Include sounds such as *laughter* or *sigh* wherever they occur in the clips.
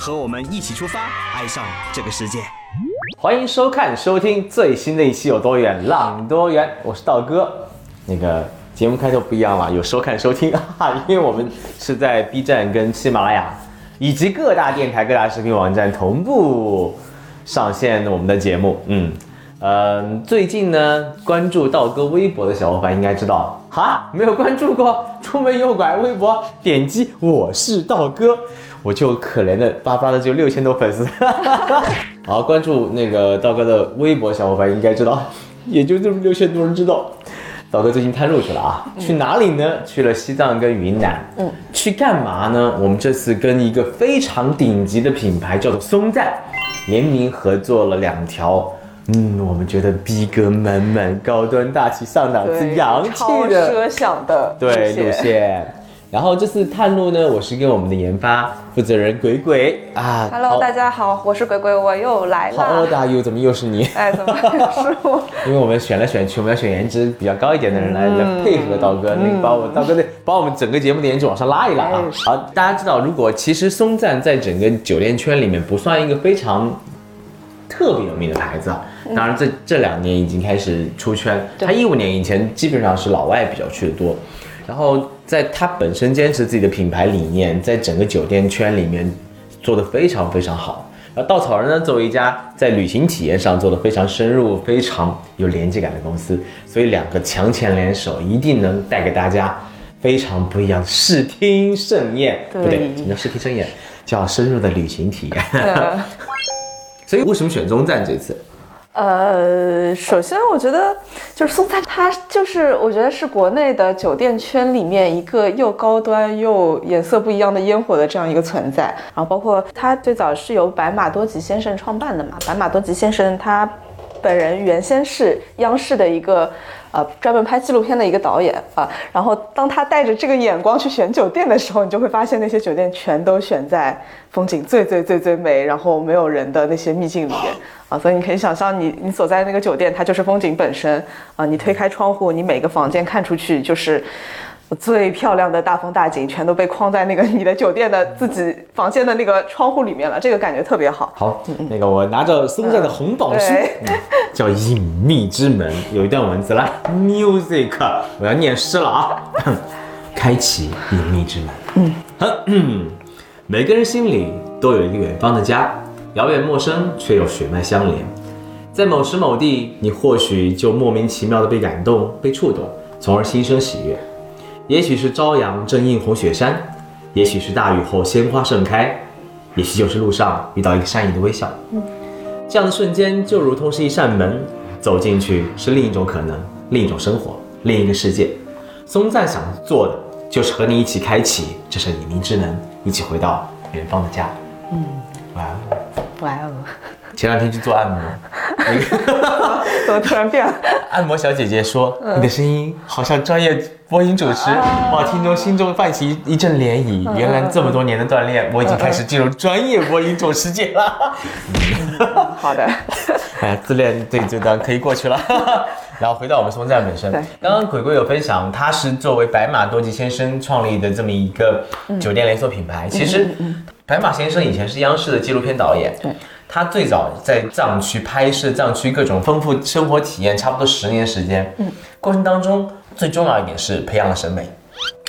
和我们一起出发，爱上这个世界。欢迎收看收听最新的一期《有多远浪多远》，我是道哥。那个节目开头不一样了，有收看收听啊，因为我们是在 B 站跟喜马拉雅以及各大电台、各大视频网站同步上线我们的节目。嗯嗯，最近呢，关注道哥微博的小伙伴应该知道，哈，没有关注过，出门右拐微博，点击我是道哥，我就可怜的巴巴的就六千多粉丝。*laughs* 好，关注那个道哥的微博，小伙伴应该知道，*laughs* 也就这么六千多人知道。道哥最近探路去了啊，去哪里呢？去了西藏跟云南。嗯，去干嘛呢？我们这次跟一个非常顶级的品牌叫做松赞，联名合作了两条。嗯，我们觉得逼格满满、高端大气、上档次、洋气超的奢想的对路线。然后这次探路呢，我是跟我们的研发负责人鬼鬼啊。Hello，大家好，我是鬼鬼，我又来了 How old 啦。are you？怎么又是你？*laughs* 哎，怎么是我？*laughs* 因为我们选来选去，我们要选颜值比较高一点的人来、嗯来配合刀哥，那个把我刀哥的把我们整个节目的颜值往上拉一拉啊哎！好，大家知道，如果其实松赞在整个酒店圈里面不算一个非常特别有名的牌子啊，当然这这两年已经开始出圈。他一五年以前基本上是老外比较去的多，然后在他本身坚持自己的品牌理念，在整个酒店圈里面做得非常非常好。然后稻草人呢，作为一家在旅行体验上做得非常深入、非常有连接感的公司，所以两个强强联手，一定能带给大家非常不一样的视听盛宴。对不对，什么叫视听盛宴？叫深入的旅行体验。呃 *laughs* 所以为什么选中赞这次？呃，首先我觉得就是松赞，它就是我觉得是国内的酒店圈里面一个又高端又颜色不一样的烟火的这样一个存在。然后包括它最早是由白马多吉先生创办的嘛，白马多吉先生他本人原先是央视的一个呃专门拍纪录片的一个导演啊，然后当他带着这个眼光去选酒店的时候，你就会发现那些酒店全都选在风景最最最最美，然后没有人的那些秘境里面啊，所以你可以想象你你所在的那个酒店，它就是风景本身啊，你推开窗户，你每个房间看出去就是。最漂亮的大风大景全都被框在那个你的酒店的自己房间的那个窗户里面了，这个感觉特别好。好，那个我拿着松赞的红宝书，对嗯叫《隐秘之门》，有一段文字来，music，我要念诗了啊，*coughs* 开启隐秘之门。嗯，每个人心里都有一个远方的家，遥远陌生却又血脉相连。在某时某地，你或许就莫名其妙的被感动、被触动，从而心生喜悦。也许是朝阳正映红雪山，也许是大雨后鲜花盛开，也许就是路上遇到一个善意的微笑。嗯这样的瞬间就如同是一扇门，走进去是另一种可能，另一种生活，另一个世界。松赞想做的就是和你一起开启这扇隐秘之门，一起回到远方的家。嗯，哇哦！哇哦，前两天去做按摩，那 *laughs* 个怎么突然变了？按摩小姐姐说：“你的声音好像专业播音主持。”哇，听众心中泛起一阵涟漪。原来这么多年的锻炼，我已经开始进入专业播音主持界了。好的，*laughs* 哎，自恋这这段可以过去了。*laughs* 然后回到我们松赞本身对，刚刚鬼鬼有分享，他是作为白马多吉先生创立的这么一个酒店连锁品牌。其实，白马先生以前是央视的纪录片导演，对，他最早在藏区拍摄藏区各种丰富生活体验，差不多十年时间。嗯，过程当中最重要一点是培养了审美。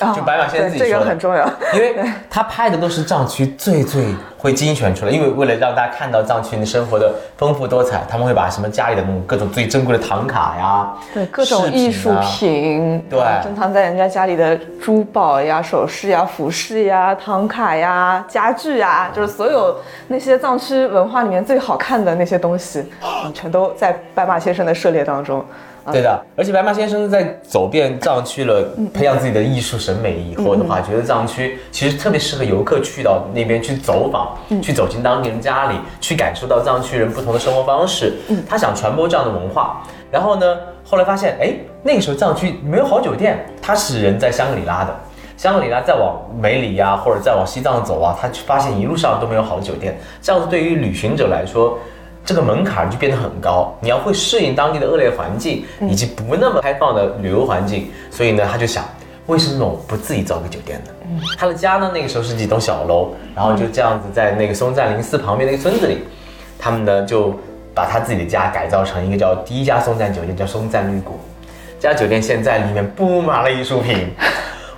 啊就白马先生自己说的个很重要。因为他拍的都是藏区最最会精选出来，因为为了让大家看到藏区的生活的丰富多彩，他们会把什么家里的那种各种最珍贵的唐卡呀，对各种艺术品，对珍藏在人家家里的珠宝呀、首饰呀、服饰呀、唐卡呀、家具呀，就是所有那些藏区文化里面最好看的那些东西，嗯，全都在白马先生的涉猎当中。对的，而且白马先生在走遍藏区了，培养自己的艺术审美以后的话，觉得藏区其实特别适合游客去到那边去走访，去走进当地人家里，去感受到藏区人不同的生活方式。他想传播这样的文化，然后呢，后来发现，哎，那个时候藏区没有好酒店，他是人在香格里拉的。香格里拉再往梅里呀，或者再往西藏走啊，他发现一路上都没有好的酒店，这样子对于旅行者来说。这个门槛就变得很高，你要会适应当地的恶劣环境，以及不那么开放的旅游环境。所以呢，他就想，为什么我不自己造个酒店呢？他的家呢，那个时候是几栋小楼，然后就这样子在那个松赞林寺旁边的一个村子里，他们呢就把他自己的家改造成一个叫第一家松赞酒店，叫松赞绿谷。这家酒店现在里面布满了艺术品。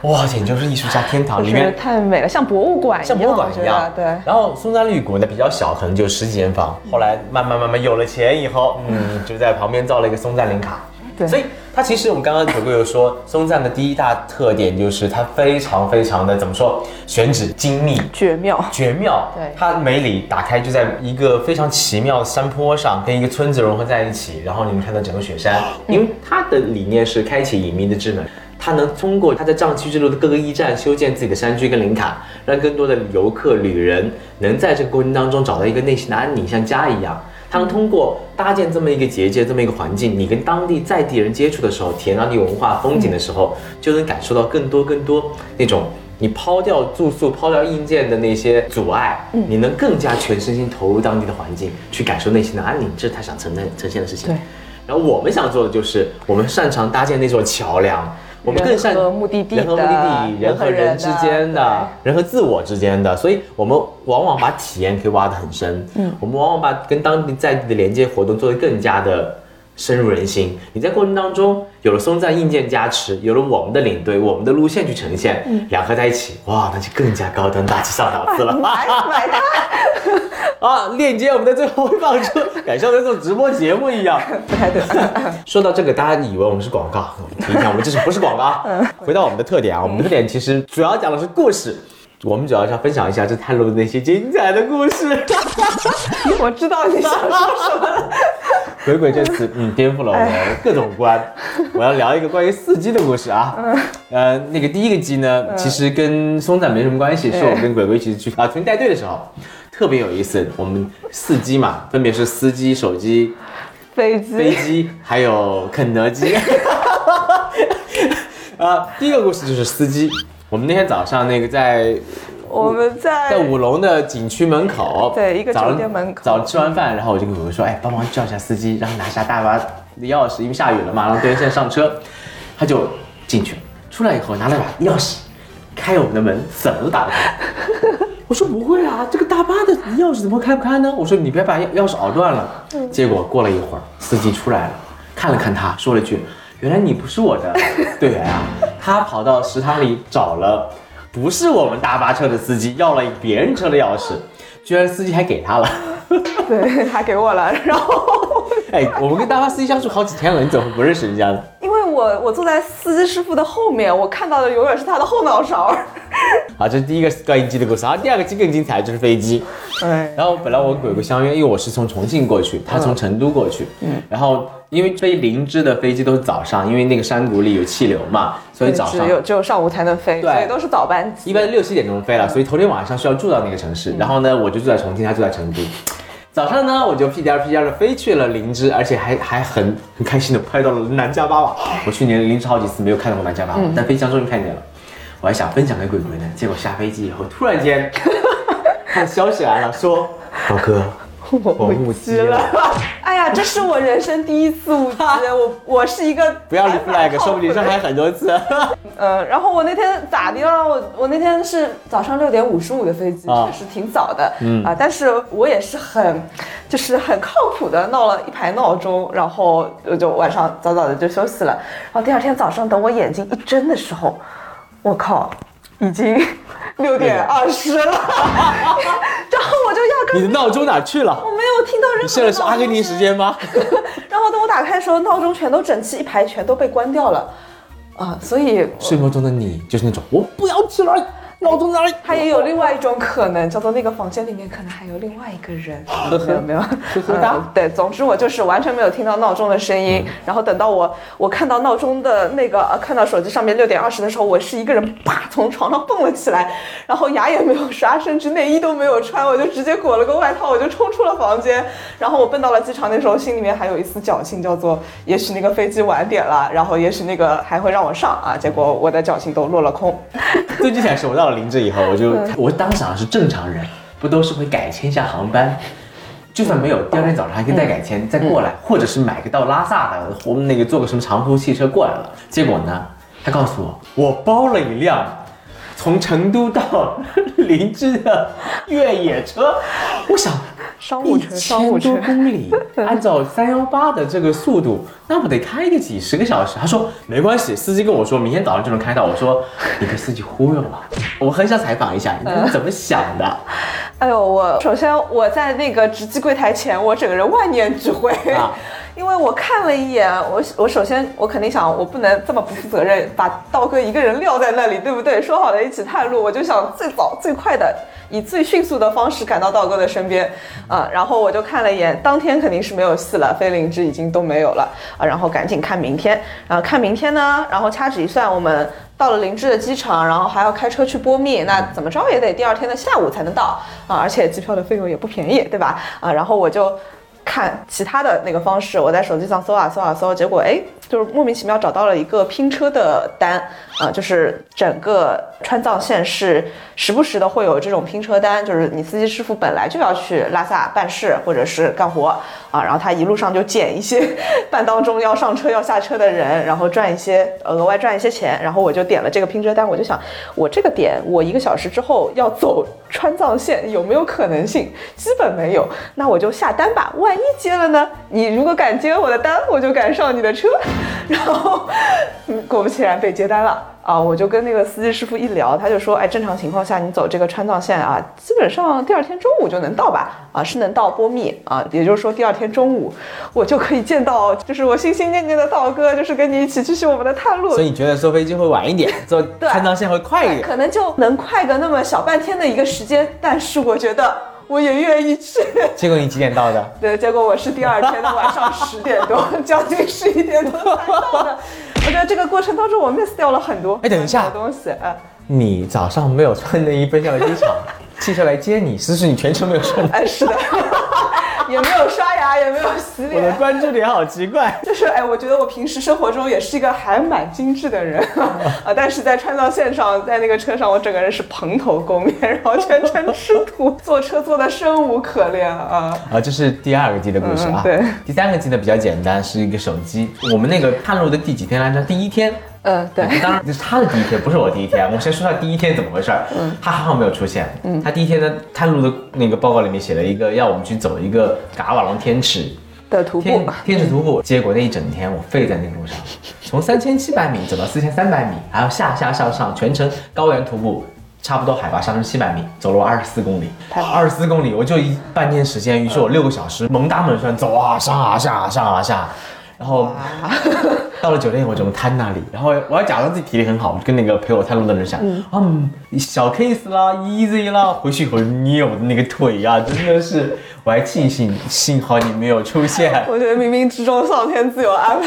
哇，简直就是艺术家天堂，里面太美了，像博物馆一样，像博物馆一样。对。然后松赞绿谷呢比较小，可能就十几间房。后来慢慢慢慢有了钱以后，嗯，就在旁边造了一个松赞林卡。对。所以它其实我们刚刚九哥有说，松赞的第一大特点就是它非常非常的怎么说，选址精密，绝妙，绝妙。对。它梅里打开就在一个非常奇妙的山坡上，跟一个村子融合在一起，然后你们看到整个雪山，因为它的理念是开启隐秘的之门。他能通过他在藏区之路的各个驿站修建自己的山居跟林卡，让更多的游客旅人能在这个过程当中找到一个内心的安宁，像家一样。他能通过搭建这么一个结界，这么一个环境，你跟当地在地人接触的时候，体验当地文化风景的时候，就能感受到更多更多那种你抛掉住宿、抛掉硬件的那些阻碍，你能更加全身心投入当地的环境，去感受内心的安宁。这是他想呈现呈现的事情。对。然后我们想做的就是，我们擅长搭建那座桥梁。我们更善人和目的地，人和目的地，人和人之间的，人和自我之间的，所以我们往往把体验可以挖得很深。嗯，我们往往把跟当地在地的连接活动做得更加的深入人心。你在过程当中有了松赞硬件加持，有了我们的领队，我们的路线去呈现，两合在一起，哇，那就更加高端大气上档次了。买买它。*laughs* 啊，链接我们在最后会放出，感受在做直播节目一样。*laughs* 说到这个，大家以为我们是广告，提一下，我们这是不是广告？*laughs* 回到我们的特点啊，我们的特点其实主要讲的是故事，我们主要是要分享一下这探路的那些精彩的故事。我知道你想说什么了。鬼鬼这次嗯颠覆了我的各种观，我要聊一个关于四鸡的故事啊。呃，那个第一个鸡呢，其实跟松赞没什么关系，是我跟鬼鬼一起去啊，从带队的时候。特别有意思，我们四机嘛，分别是司机、手机、飞机、飞机，还有肯德基。*laughs* 啊，第一个故事就是司机。我们那天早上那个在我们在在五龙的景区门口，对一个酒店门口，早上吃完饭，然后我就跟鬼鬼说，哎，帮忙叫一下司机，然后拿下大巴的钥匙，因为下雨了嘛，让队员先上车。他就进去了，出来以后拿了把钥匙，开我们的门，怎么都打不开。我说不会啊，这个大巴的钥匙怎么开不开呢？我说你别把钥钥匙熬断了。结果过了一会儿，司机出来了，看了看他，说了一句：“原来你不是我的 *laughs* 队员啊！”他跑到食堂里找了，不是我们大巴车的司机，要了别人车的钥匙，居然司机还给他了。*laughs* 对还给我了，然后，*laughs* 哎，我们跟大巴司机相处好几天了，你怎么不认识人家呢？因为我我坐在司机师傅的后面，我看到的永远是他的后脑勺。好，*laughs* 这是第一个关于鸡的故事。然后，第二个鸡更精彩，就是飞机。哎，然后本来我鬼鬼相约，因为我是从重庆过去，他从成都过去。嗯，然后因为飞林芝的飞机都是早上，因为那个山谷里有气流嘛，所以早上只有只有上午才能飞，对，都是早班机，一般六七点钟飞了，所以头天晚上需要住到那个城市。然后呢，我就住在重庆，他住在成都。早上呢，我就屁颠儿屁颠儿的飞去了林芝，而且还还很很开心的拍到了南迦巴瓦。我去年林芝好几次没有看到过南迦巴瓦，但飞机上终于看见了。我还想分享给鬼鬼呢，结果下飞机以后，突然间，他的消息来了，说老哥。我误机了，这是我人生第一次误机，*laughs* 我我是一个不要立 flag，说不定上海很多次。呃，然后我那天咋的了？我我那天是早上六点五十五的飞机，确实挺早的，嗯啊，但是我也是很，就是很靠谱的闹了一排闹钟，然后我就晚上早早的就休息了，然后第二天早上等我眼睛一睁的时候，我靠，已经。*laughs* 六点二十了，*laughs* 然后我就压根你的闹钟哪去了？我没有听到任何。你设的是阿根廷时间吗？*laughs* 然后等我打开的时候，闹钟全都整齐一排，全都被关掉了，啊，所以睡梦中的你就是那种我不要起来，闹钟哪里？它也有另外一种可能，叫做那个房间里面可能还有另外一个人。没有没有，嗯对，总之我就是完全没有听到闹钟的声音。然后等到我我看到闹钟的那个呃看到手机上面六点二十的时候，我是一个人啪从床上蹦了起来，然后牙也没有刷，甚至内衣都没有穿，我就直接裹了个外套，我就冲出了房间。然后我奔到了机场，那时候心里面还有一丝侥幸，叫做也许那个飞机晚点了，然后也许那个还会让我上啊。结果我的侥幸都落了空。最精彩是我到了林芝以后，我就我当时是正常人，不都是会改签一下航班，就算没有，第二天早上还可以再改签再过来，或者是买个到拉萨的，我们那个坐个什么长途汽车过来了。结果呢，他告诉我，我包了一辆从成都到 *laughs* 林芝的越野车，我想。*laughs* 商务车，商务车多公里，*laughs* 按照三幺八的这个速度，那不得开个几十个小时？他说没关系，司机跟我说明天早上就能开到。我说你被司机忽悠了，我很想采访一下你是怎么想的。*laughs* 哎呦，我首先我在那个值机柜台前，我整个人万念俱灰，啊、*laughs* 因为我看了一眼，我我首先我肯定想，我不能这么不负责任，把道哥一个人撂在那里，对不对？说好了一起探路，我就想最早最快的。以最迅速的方式赶到道哥的身边，啊，然后我就看了一眼，当天肯定是没有戏了，飞灵芝已经都没有了，啊，然后赶紧看明天，然后看明天呢，然后掐指一算，我们到了灵芝的机场，然后还要开车去波密，那怎么着也得第二天的下午才能到，啊，而且机票的费用也不便宜，对吧？啊，然后我就。看其他的那个方式，我在手机上搜啊搜啊搜，结果哎，就是莫名其妙找到了一个拼车的单啊，就是整个川藏线是时不时的会有这种拼车单，就是你司机师傅本来就要去拉萨办事或者是干活啊，然后他一路上就捡一些半当中要上车要下车的人，然后赚一些额外赚一些钱，然后我就点了这个拼车单，我就想我这个点我一个小时之后要走川藏线有没有可能性？基本没有，那我就下单吧，万。一接了呢？你如果敢接我的单，我就敢上你的车。*laughs* 然后，果不其然被接单了啊！我就跟那个司机师傅一聊，他就说：“哎，正常情况下你走这个川藏线啊，基本上第二天中午就能到吧？啊，是能到波密啊，也就是说第二天中午我就可以见到，就是我心心念念的道哥，就是跟你一起继续我们的探路。所以你觉得坐飞机会晚一点，坐 *laughs* 川藏线会快一点？可能就能快个那么小半天的一个时间，但是我觉得。”我也愿意去。结果你几点到的？*laughs* 对，结果我是第二天的晚上 *laughs* 十点多，将近十一点多才到的。我觉得这个过程当中我 miss 掉了很多。哎，等一下，东西。哎，你早上没有穿内衣奔向了机场，*laughs* 汽车来接你，是不是你全程没有穿？哎，是的。*laughs* 也没有刷牙，也没有洗脸。我的关注点好奇怪，就是哎，我觉得我平时生活中也是一个还蛮精致的人啊，*laughs* 但是在川藏线上，在那个车上，我整个人是蓬头垢面，然后全程吃土，坐车坐的生无可恋啊。啊，这是第二个 G 的故事啊。对，第三个 G 的比较简单，是一个手机。我们那个探路的第几天来着？第一天。嗯，对，当然这是他的第一天，不是我第一天。我先说下第一天怎么回事儿。嗯，他还好没有出现。嗯，他第一天呢，探路的那个报告里面写了一个要我们去走一个嘎瓦龙天池的徒步，天池徒步。结果那一整天我废在那个路上，从三千七百米走到四千三百米，还要下下上上，全程高原徒步，差不多海拔上升七百米，走了二十四公里。二十四公里，我就一半天时间，于是我六个小时猛打猛算走啊上啊下啊上啊下。然后到了酒店，我就瘫那里。然后我要假装自己体力很好，我就跟那个陪我探路的人讲，嗯，小 case 啦，easy 啦。回去以后捏我的那个腿呀，真的是。我还庆幸，幸好你没有出现。*laughs* 我觉得冥冥之中上天自有安排，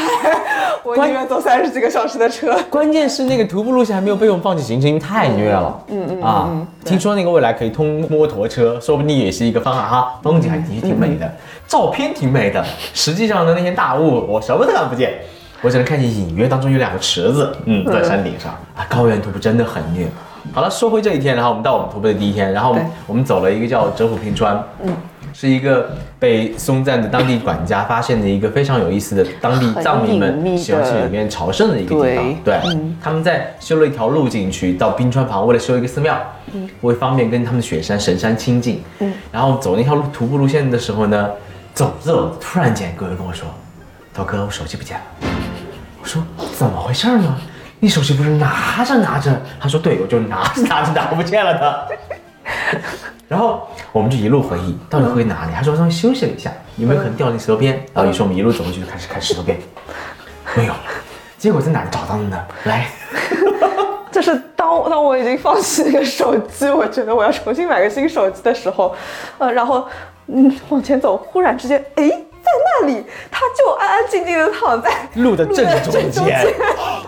我宁愿坐三十几个小时的车。关键是那个徒步路线还没有被我们放弃行程，因为太虐了。嗯嗯啊，听说那个未来可以通摩托车，说不定也是一个方案哈。风景还的确挺美的，照片挺美的，实际上的那些大雾我什么都看不见，我只能看见隐约当中有两个池子，嗯，在山顶上啊。高原徒步真的很虐。好了，说回这一天，然后我们到我们徒步的第一天，然后我们走了一个叫折虎平川，嗯。是一个被松赞的当地管家发现的一个非常有意思的当地藏民们喜欢去里面朝圣的一个地方。对，他们在修了一条路进去到冰川旁，为了修一个寺庙，嗯为方便跟他们的雪山神山亲近。嗯，然后走那条路徒步路线的时候呢，走着走着，突然间，各位跟我说：“涛哥，我手机不见了。”说：“怎么回事呢？你手机不是拿着拿着？”他说：“对，我就拿着拿着拿不见了的。” *laughs* 然后我们就一路回忆，到底回哪里？他说稍微休息了一下，有没有可能掉进石头边？然后于是我们一路走过去，就开始看石头边，*laughs* 没有。结果在哪找到的呢？来，*laughs* 就是当。当我已经放弃那个手机，我觉得我要重新买个新手机的时候，呃，然后嗯往前走，忽然之间，哎，在那里，他就安安静静的躺在路的正中间，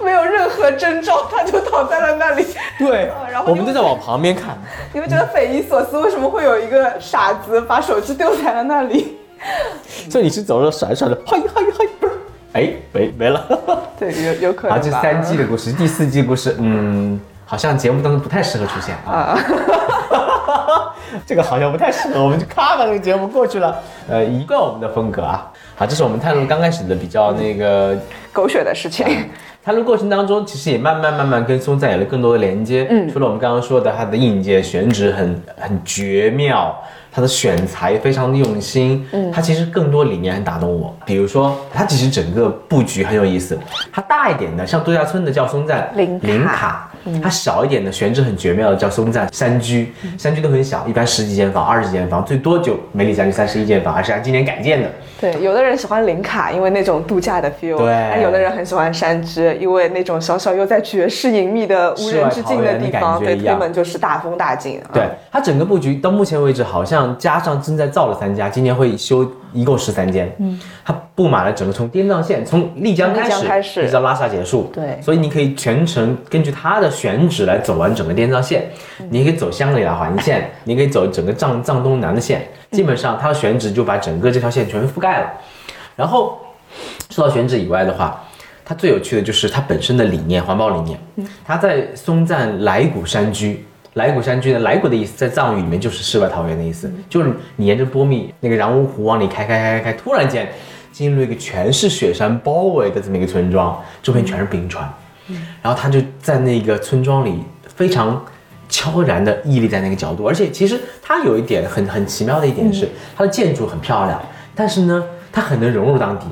没有任何征兆，他就躺在了那里。对啊，*laughs* 然后我们都在往旁边看。你们觉得匪夷所思，为什么会有一个傻子把手机丢在了那里？*laughs* 所以你是走着甩甩的，嗨嗨嗨，不是，哎，没没了。*laughs* 对，有有可能啊，吧。这三季的故事，第四季故事，嗯，好像节目当中不太适合出现啊。*laughs* 这个好像不太适合，我们就咔把这个节目过去了。呃，一贯我们的风格啊。好，这是我们探路刚开始的比较那个狗血的事情。*laughs* 探路过程当中，其实也慢慢慢慢跟松赞有了更多的连接。嗯，除了我们刚刚说的，它的硬件选址很很绝妙，它的选材非常的用心。嗯，它其实更多理念很打动我。比如说，它其实整个布局很有意思。它大一点的，像度假村的叫松赞林卡它小一点的选址很绝妙的叫松赞山居，山居都很小，一般十几间房、二十几间房，最多就梅里山居三十一间房，而是按今年改建的。对，有的人喜欢林卡，因为那种度假的 feel；对但有的人很喜欢山居，因为那种小小又在绝世隐秘的无人之境的地方，对，推门就是大风大景。啊对，它整个布局到目前为止，好像加上正在造的三家，今年会修一共十三间。嗯，它布满了整个从滇藏线，从丽江开始，开始一直到拉萨结束。对所以你可以全程根据它的选址来走完整个滇藏线。你可以走香格里拉环线，*laughs* 你可以走整个藏藏东南的线，基本上它的选址就把整个这条线全覆盖了。然后说到选址以外的话，它最有趣的就是它本身的理念，环保理念。它在松赞来古山居，来古山居呢，来古的意思在藏语里面就是世外桃源的意思，就是你沿着波密那个然乌湖往里开开开开开，突然间进入一个全是雪山包围的这么一个村庄，周边全是冰川。然后他就在那个村庄里非常悄然的屹立在那个角度，而且其实它有一点很很奇妙的一点是，它的建筑很漂亮，但是呢，它很能融入当地，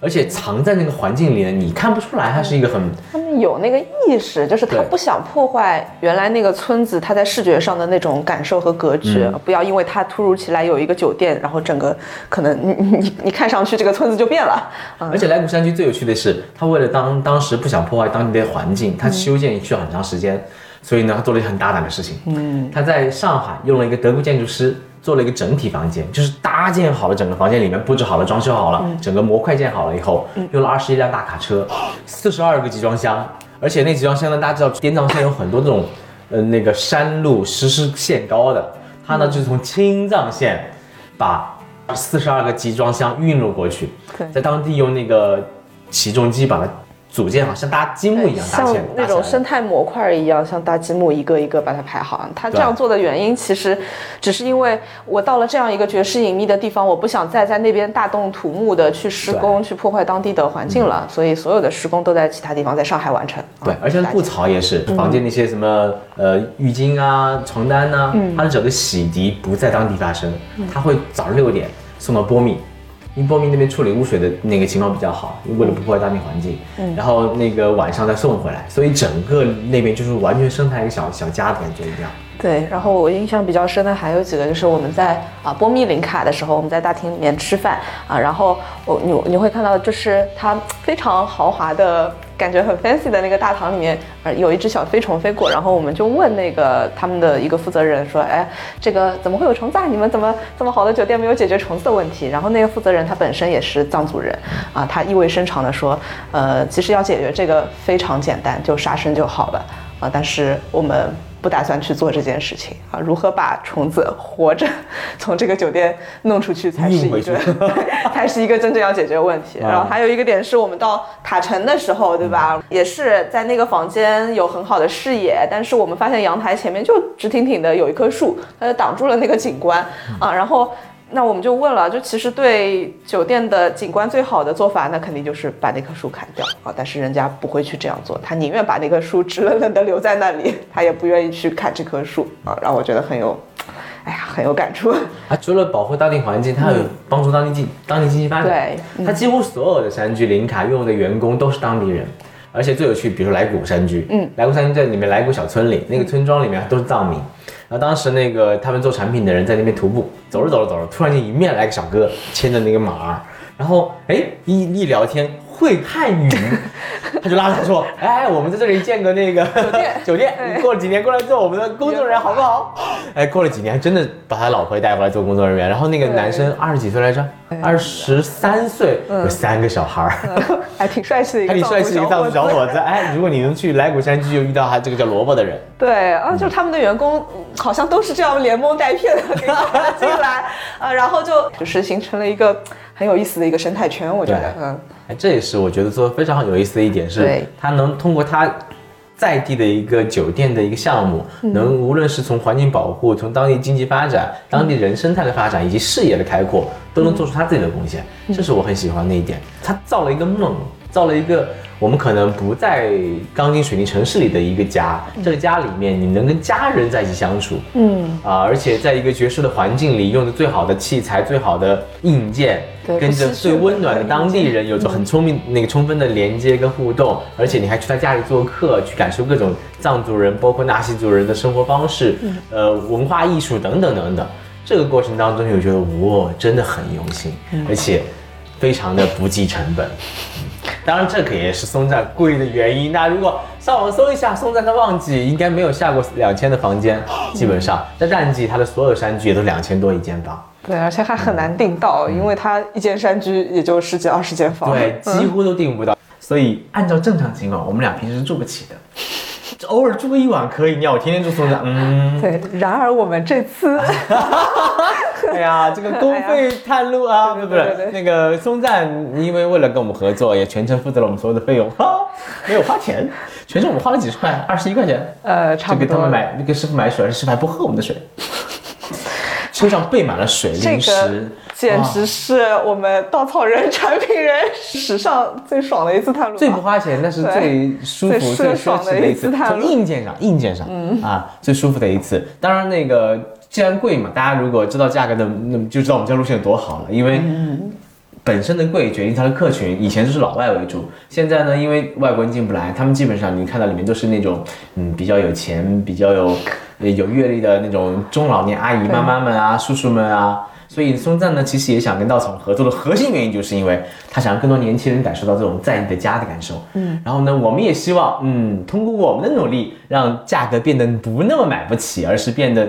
而且藏在那个环境里呢，你看不出来它是一个很他们有那个意识，就是他不想破坏原来那个村子他在视觉上的那种感受和格局，嗯。不要因为它突如其来有一个酒店，然后整个可能你你你你看上去这个村子就变了。啊而且来古山区最有趣的是，他为了当当时不想破坏当地的环境，他修建需要很长时间，所以呢，他做了一个很大胆的事情。嗯，他在上海用了一个德国建筑师做了一个整体房间，就是搭建好了整个房间里面布置好了、装修好了，整个模块建好了以后，用了二十一辆大卡车，四十二个集装箱，而且那集装箱呢，大家知道滇藏线有很多这种，呃，那个山路实施限高的，他呢就是从青藏线把四十二个集装箱运入过去对，在当地用那个起重机把它组建好，像搭积木一样搭像起来，那种生态模块一样，像搭积木一个一个把它排好。他这样做的原因，其实只是因为我到了这样一个绝世隐秘的地方，我不想再在那边大动土木的去施工，去破坏当地的环境了，所以所有的施工都在其他地方，在上海完成。对，啊而且布槽也是，房间那些什么呃浴巾啊、床单呐、它的整个洗涤不在当地发生，它会早上六点送到波密，因为波密那边处理污水的那个情况比较好，为了不破坏当地环境，嗯然后那个晚上再送回来，所以整个那边就是完全生态一个小小家的感觉一样。对，然后我印象比较深的还有几个，就是我们在啊波密林卡的时候，我们在大厅里面吃饭啊，然后我你你会看到，就是它非常豪华的感觉，很 fancy 的那个大堂里面，呃，有一只小飞虫飞过，然后我们就问那个他们的一个负责人说，哎，这个怎么会有虫子啊？你们怎么这么好的酒店没有解决虫子的问题？然后那个负责人他本身也是藏族人啊，他意味深长的说，呃，其实要解决这个非常简单，就杀生就好了啊，但是我们。不打算去做这件事情啊！如何把虫子活着从这个酒店弄出去，才是一个 *laughs* 才是一个真正要解决问题。啊然后还有一个点是我们到塔城的时候，对吧？也是在那个房间有很好的视野，但是我们发现阳台前面就直挺挺的有一棵树，它就挡住了那个景观啊。然后。那我们就问了，就其实对酒店的景观最好的做法，那肯定就是把那棵树砍掉啊。但是人家不会去这样做，他宁愿把那棵树直愣愣的留在那里，他也不愿意去砍这棵树啊。让我觉得很有，*laughs* 哎呀，很有感触。它除了保护当地环境，它还有帮助当地经当地经济发展。对嗯它几乎所有的山居林卡用的员工都是当地人，而且最有趣，比如说来古山居，嗯，来古山居在里面来古小村里，那个村庄里面都是藏民。然后当时那个他们做产品的人在那边徒步，走着走着走着，突然间迎面来个小哥牵着那个马儿，然后哎一一聊天会汉语，*laughs* 他就拉着他说：“哎，我们在这里建个那个酒店。酒店，过了几年过来做我们的工作人员好不好？”哎，过了几年，真的把他老婆也带过来做工作人员。然后那个男生二十几岁来着，二十三岁，有三个小孩儿。还挺帅气的一个 *laughs* 还挺帅气的一个藏族小伙子，哎，如果你能去来古山居，就遇到他这个叫萝卜的人，对啊，就是他们的员工嗯好像都是这样连蒙带骗的给他进来，啊，然后就 *laughs* 就是形成了一个很有意思的一一个生态圈，我觉得，嗯，哎，这也是我觉得做的非常有意思的一点，是对它能通过它在地的一个酒店的一个项目，嗯能无论是从环境保护、从当地经济发展、当地人生态的发展以及视野的开阔，都能做出他自己的贡献，嗯这是我很喜欢的一点。他造了一个梦，造了一个我们可能不在钢筋水泥城市里的一个家，这个家里面你能跟家人在一起相处，嗯，啊，而且在一个绝世的环境里，用的最好的器材、最好的硬件，对跟着最温暖的的当地人有着很聪明、那个充分的连接跟互动，而且你还去他家里做客，去感受各种藏族人，包括纳西族人的生活方式，呃，文化艺术等等等等。这个过程当中，你会觉得哇，真的很用心，而且非常的不计成本。当然，这个也是松赞贵的原因。那如果上网搜一下松赞的旺季，应该没有下过两千的房间，基本上在淡季，它的所有山居也都两千多一间房。对，而且还很难订到，因为它一间山居也就十几二十间房，对，嗯几乎都订不到。所以按照正常情况，我们俩平时是住不起的。偶尔住个一晚可以，你要我天天住松赞，嗯，对。然而我们这次，*laughs* 哎呀，这个公费探路啊，不是不是那个松赞，因为为了跟我们合作，也全程负责了我们所有的费用，*laughs* 哈，没有花钱，全程我们花了几十块，二十一块钱，呃，差就给他不多们买那个师傅买水，师傅还不喝我们的水，*laughs* 车上备满了水、零食。个，简直是我们稻草人产品人史上最爽的一次探路，最不花钱，但是最舒服、最爽的。一次探路。从硬件上，硬件上，啊，最舒服的一次。当然，那个既然贵嘛，大家如果知道价格的，那么就知道我们这条路线有多好了。因为本身的贵决定它的客群，以前就是老外为主，现在呢，因为外国人进不来，他们基本上你看到里面都是那种嗯比较有钱、比较有呃有阅历的那种中老年阿姨、妈妈们啊、叔叔们啊。所以松赞呢，其实也想跟稻草合作的核心原因，就是因为他想让更多年轻人感受到这种在地的家的感受。嗯，然后呢，我们也希望，嗯，通过我们的努力，让价格变得不那么买不起，而是变得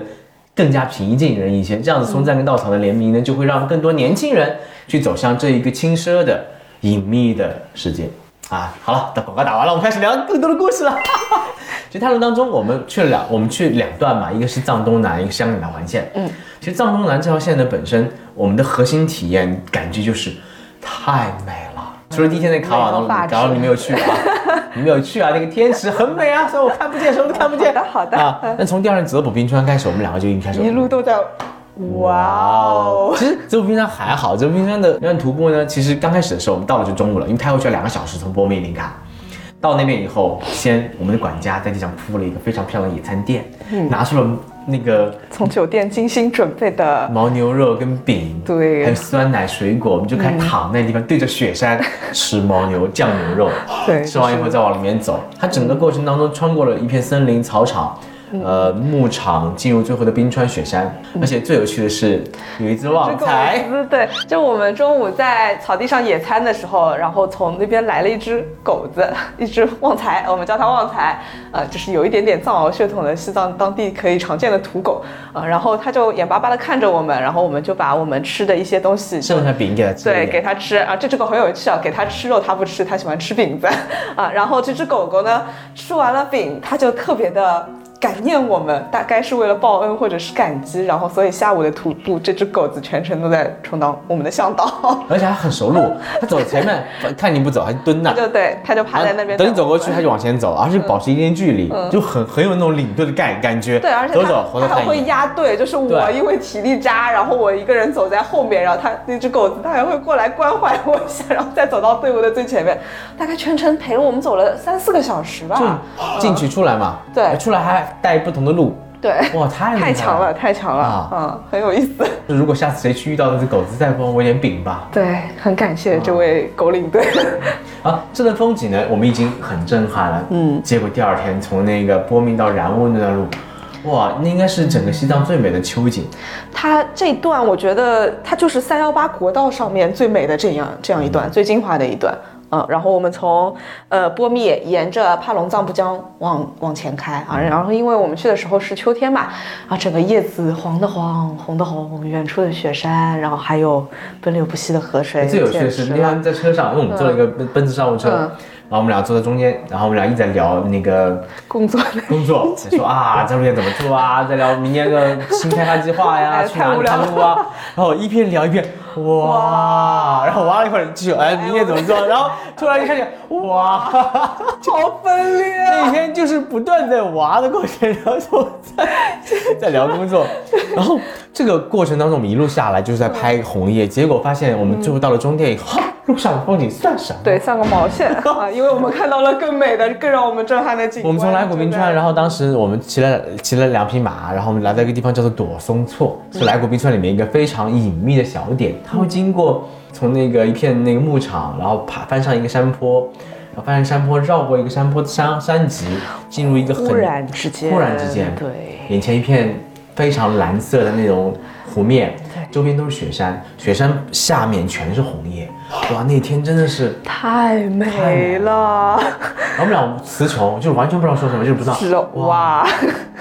更加平易近人一些。这样子，松赞跟稻草的联名呢，就会让更多年轻人去走向这一个轻奢的、隐秘的世界。啊，好了，等广告打完了，我们开始聊更多的故事了。*laughs* 其实探路当中，我们去了两，我们去两段嘛，一个是藏东南，一个香格里拉环线。嗯，其实藏东南这条线呢本身，我们的核心体验感觉就是太美了。除了第一天在卡瓦美若发诺，然后你没有去啊，*laughs* 你没有去啊，那个天池很美啊，虽然我看不见，*laughs* 什么都看不见。好的好的。啊，那从第二天泽普冰川开始，我们两个就已经开始一路都在，哇哦，其实泽普冰川还好，泽普冰川的那段徒步呢，其实刚开始的时候我们到了就中午了，因为开过去要两个小时，从波密林卡。到那边以后，先我们的管家在地上铺了一个非常漂亮的野餐垫，嗯。拿出了那个从酒店精心准备的，牦牛肉跟饼，对还有酸奶水果，我们就开始躺那地方对着雪山吃牦牛酱牛肉，对吃完以后再往里面走。它整个过程当中穿过了一片森林、草场。呃，牧场进入最后的冰川雪山，而且最有趣的是有一只旺财，对，就我们中午在草地上野餐的时候，然后从那边来了一只狗子，一只旺财，我们叫它旺财，呃，就是有一点点藏獒血统的西藏当地可以常见的土狗，呃，然后它就眼巴巴的看着我们，然后我们就把我们吃的一些东西剩下饼给它吃对，给它吃。啊，这只狗很有趣啊，给它吃肉它不吃，它喜欢吃饼子。啊。然后这只狗狗呢，吃完了饼，它就特别的感念我们，大概是为了报恩或者是感激，然后所以下午的徒步，这只狗子全程都在充当我们的向导，*laughs* 而且还很熟路，它走前面看你不走，还蹲那它。就 *laughs* 对，它就趴在那边等你走过去，它就往前走，而且保持一定距离，就很很有那种领队的感感觉。对，而且它它还会。压队，就是我因为体力渣，然后我一个人走在后面，然后它那只狗子它还会过来关怀我一下，然后再走到队伍的最前面，大概全程陪了我们走了三四个小时吧。就进去出来嘛，对出来还带不同的路，对，哇，太太强了，。太强了，啊嗯，很有意思。如果下次谁去遇到那只狗子，再帮我一点饼吧。对，很感谢这位狗领队。*laughs* 啊，这段风景呢，我们已经很震撼了。嗯，结果第二天从那个波密到然乌那段路，哇，那应该是整个西藏最美的秋景。它这段我觉得它就是三幺八国道上面最美的这样这样一段，最精华的一段。嗯，然后我们从呃波密沿着帕隆藏布江往往前开啊，然后因为我们去的时候是秋天嘛，啊，整个叶子黄的黄，红的红，远处的雪山，然后还有奔流不息的河水。最有趣的是那天在车上，因为我们坐了一个奔奔驰商务车，嗯然后我们俩坐在中间，然后我们俩一直在聊那个工作工作，在说啊，在路线怎么做啊，在聊明年的新开发计划呀，*laughs* 哎去哪里太无聊看路啊，然后一边聊一边哇，然后玩了一会儿继续哎，明天怎么做，然后突然一看见哇，*laughs* 好分裂啊。那天就是不断在玩的过程，然后就在 *laughs* 在聊工作，*laughs* 然后这个过程当中我们一路下来就是在拍红叶，结果发现我们最后到了终点以后，哈，路上的风景算什么？对，算个毛线啊！因为我们看到了更美的、更让我们震撼的景观。我们从来古冰川，然后当时我们骑了骑了两匹马，然后我们来到一个地方叫做朵松措，是来古冰川里面一个非常隐秘的小点。它会经过从那个一片那个牧场，然后爬翻上一个山坡，然后翻上山坡绕过一个山坡山山脊，进入一个很忽然之间，忽然之间，对，眼前一片非常蓝色的那种湖面，对。周边都是雪山，雪山下面全是红叶，哇，那天真的是。太美了，然后我们俩词穷，就是完全不知道说什么，就是不知道。哇，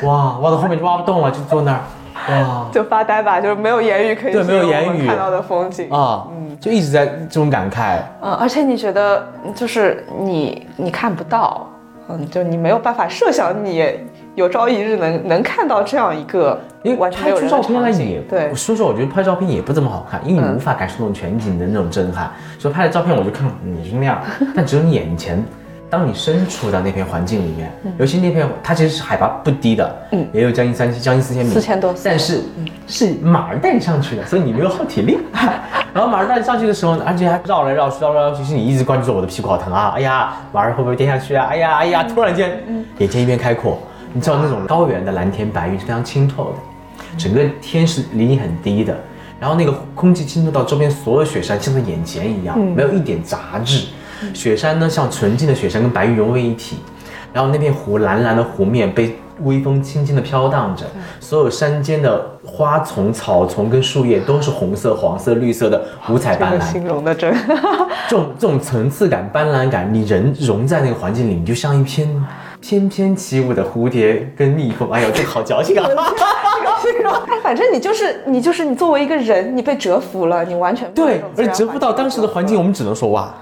哇，挖到后面就挖不动了，就坐那儿，哇。就发呆吧，就是没有言语可以对没有言语。看到的风景。啊，嗯。就一直在这种感慨。嗯，而且你觉得就是你你看不到，嗯，就你没有办法设想你有朝一日能能看到这样一个因为完全没有人的拍出照片来也，对，说实话，我觉得拍照片也不怎么好看，因为你嗯。无法感受那种全景的那种震撼。所以拍的照片我就看你是那样，但只有你眼前，当你身处到那片环境里面，尤其那片它其实是海拔不低的，嗯也有将近三将近四千米，4000多但是是马儿带你上去的，所以你没有耗体力。*laughs* 然后马儿带你上去的时候，而且还绕来绕去，绕来绕去，是你一直关注着我的屁股好疼啊！哎呀，马儿会不会跌下去啊？哎呀哎呀！突然间，眼前一片开阔，你知道那种高原的蓝天白云是非常清透的，整个天是离你很低的，然后那个空气清透到周边所有雪山像在眼前一样，没有一点杂质。雪山呢像纯净的雪山跟白云融为一体，然后那片湖蓝蓝的湖面被微风轻轻地飘荡着，所有山间的花丛、草丛跟树叶都是红色、黄色、绿色的五彩斑斓。形容的真，这种这种层次感、斑斓感，你人融在那个环境里，你就像一片翩翩起舞的蝴蝶跟蜜蜂。哎呦，这个好矫情啊！*laughs* 反正你就是你就是你作为一个人，你被折服了，你完全对而折服到当时的环境，我们只能说哇，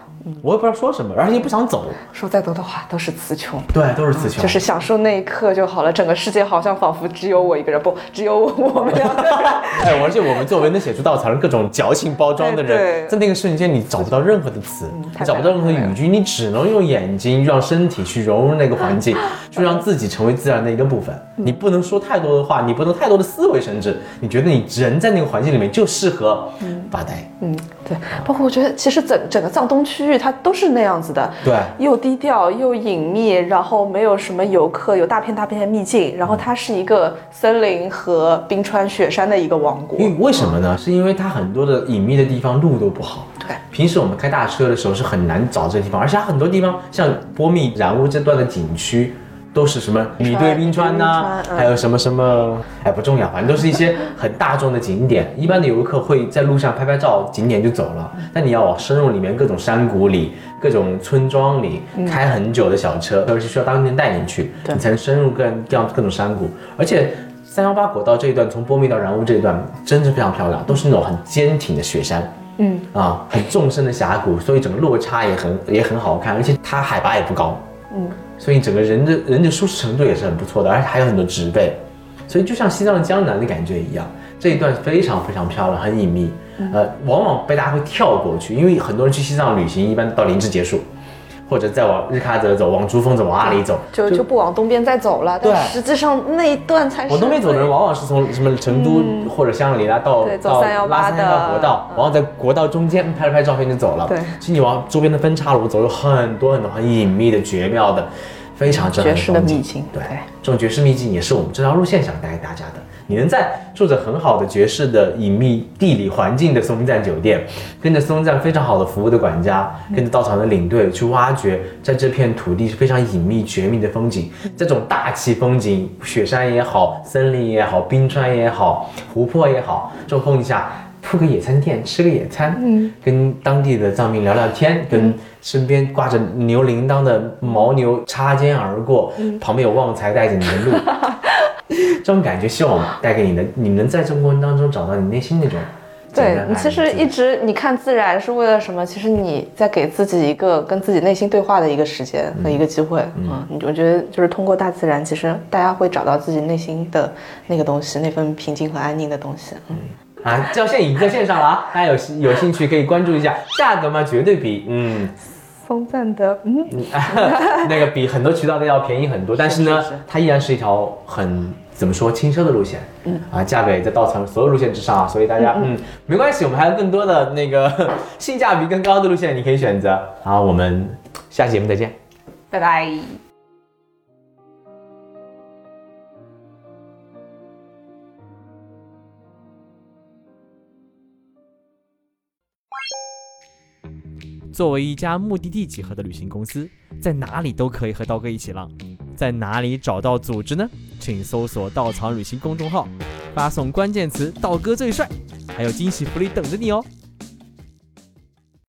我也不知道说什么，而且也不想走。说再多的话都是词穷。对，都是词穷。就是享受那一刻就好了，整个世界好像仿佛只有我一个人，不，只有我我们两个人。*laughs* 哎，而且我们作为能写出稻草人各种矫情包装的人，在那个瞬间你找不到任何的词，太你找不到任何美了语句，你只能用眼睛让身体去融入那个环境，去让自己成为自然的一个部分。你不能说太多的话，你不能太多的思维，甚至你觉得你人在那个环境里面就适合发呆。嗯，对，包括我觉得其实整整个藏东区域它都是那样子的，对又低调又隐秘，然后没有什么游客，有大片大片的秘境，然后它是一个森林和冰川雪山的一个王国。因为为什么呢？是因为它很多的隐秘的地方路都不好。对，平时我们开大车的时候是很难找这个地方，而且它很多地方像波密染乌这段的景区。都是什么米堆冰川呐、还有什么什么，哎不重要，反正都是一些很大众的景点。一般的游客会在路上拍拍照，景点就走了。但你要往深入里面各种山谷里、各种村庄里开很久的小车，而且需要当地人带你去，你才能深入各各样各种山谷。而且三幺八国道这一段，从波密到然乌这一段，真是非常漂亮，都是那种很坚挺的雪山。嗯啊，很纵深的峡谷，所以整个落差也很也很好看，而且它海拔也不高，嗯，所以整个人的人的舒适程度也是很不错的，而且还有很多植被，所以就像西藏的江南的感觉一样，这一段非常非常漂亮，很隐秘，呃，往往被大家会跳过去，因为很多人去西藏旅行一般到林芝结束，或者再往日喀则走，往珠峰走，往阿里走，就就不往东边再走了，但对。实际上那一段才是往东边走的人，往往是从什么成都或者香格里拉到到318拉三幺八的国道，然后在国道中间拍了拍照片就走了。对。其实你往周边的分岔路走，有很多很多很隐秘的、绝妙的、非常震撼绝世的秘境对对，这种绝世秘境也是我们这条路线想带给大家的。你能在住着很好的爵士的隐秘地理环境的松赞酒店，跟着松赞非常好的服务的管家，跟着到场的领队去挖掘，在这片土地是非常隐秘绝密的风景，这种大气风景，雪山也好，森林也好，冰川也好，湖泊也好，这种风景下。铺个野餐垫，吃个野餐，嗯，跟当地的藏民聊聊天，跟身边挂着牛铃铛的牦牛擦肩而过，嗯。旁边有旺财带着你的路，*laughs* 这种感觉希望我们带给你的，你能在这个过程当中找到你内心那种对你其实一直你看自然是为了什么？其实你在给自己一个跟自己内心对话的一个时间和一个机会嗯。你我觉得就是通过大自然，其实大家会找到自己内心的那个东西，那份平静和安宁的东西。嗯，啊，教线已经在线上了啊，大家有有兴趣可以关注一下，价格嘛绝对比嗯松赞的，嗯，*laughs* 那个比很多渠道的要便宜很多，但是呢，是是它依然是一条很怎么说轻奢的路线，嗯啊，价格也在稻草人所有路线之上啊，所以大家嗯没关系，我们还有更多的那个 *laughs* 性价比更高的路线你可以选择。好，我们下期节目再见。拜拜。作为一家目的地集合的旅行公司，在哪里都可以和刀哥一起浪。在哪里找到组织呢？请搜索“稻草旅行”公众号，发送关键词“刀哥最帅”，还有惊喜福利等着你哦。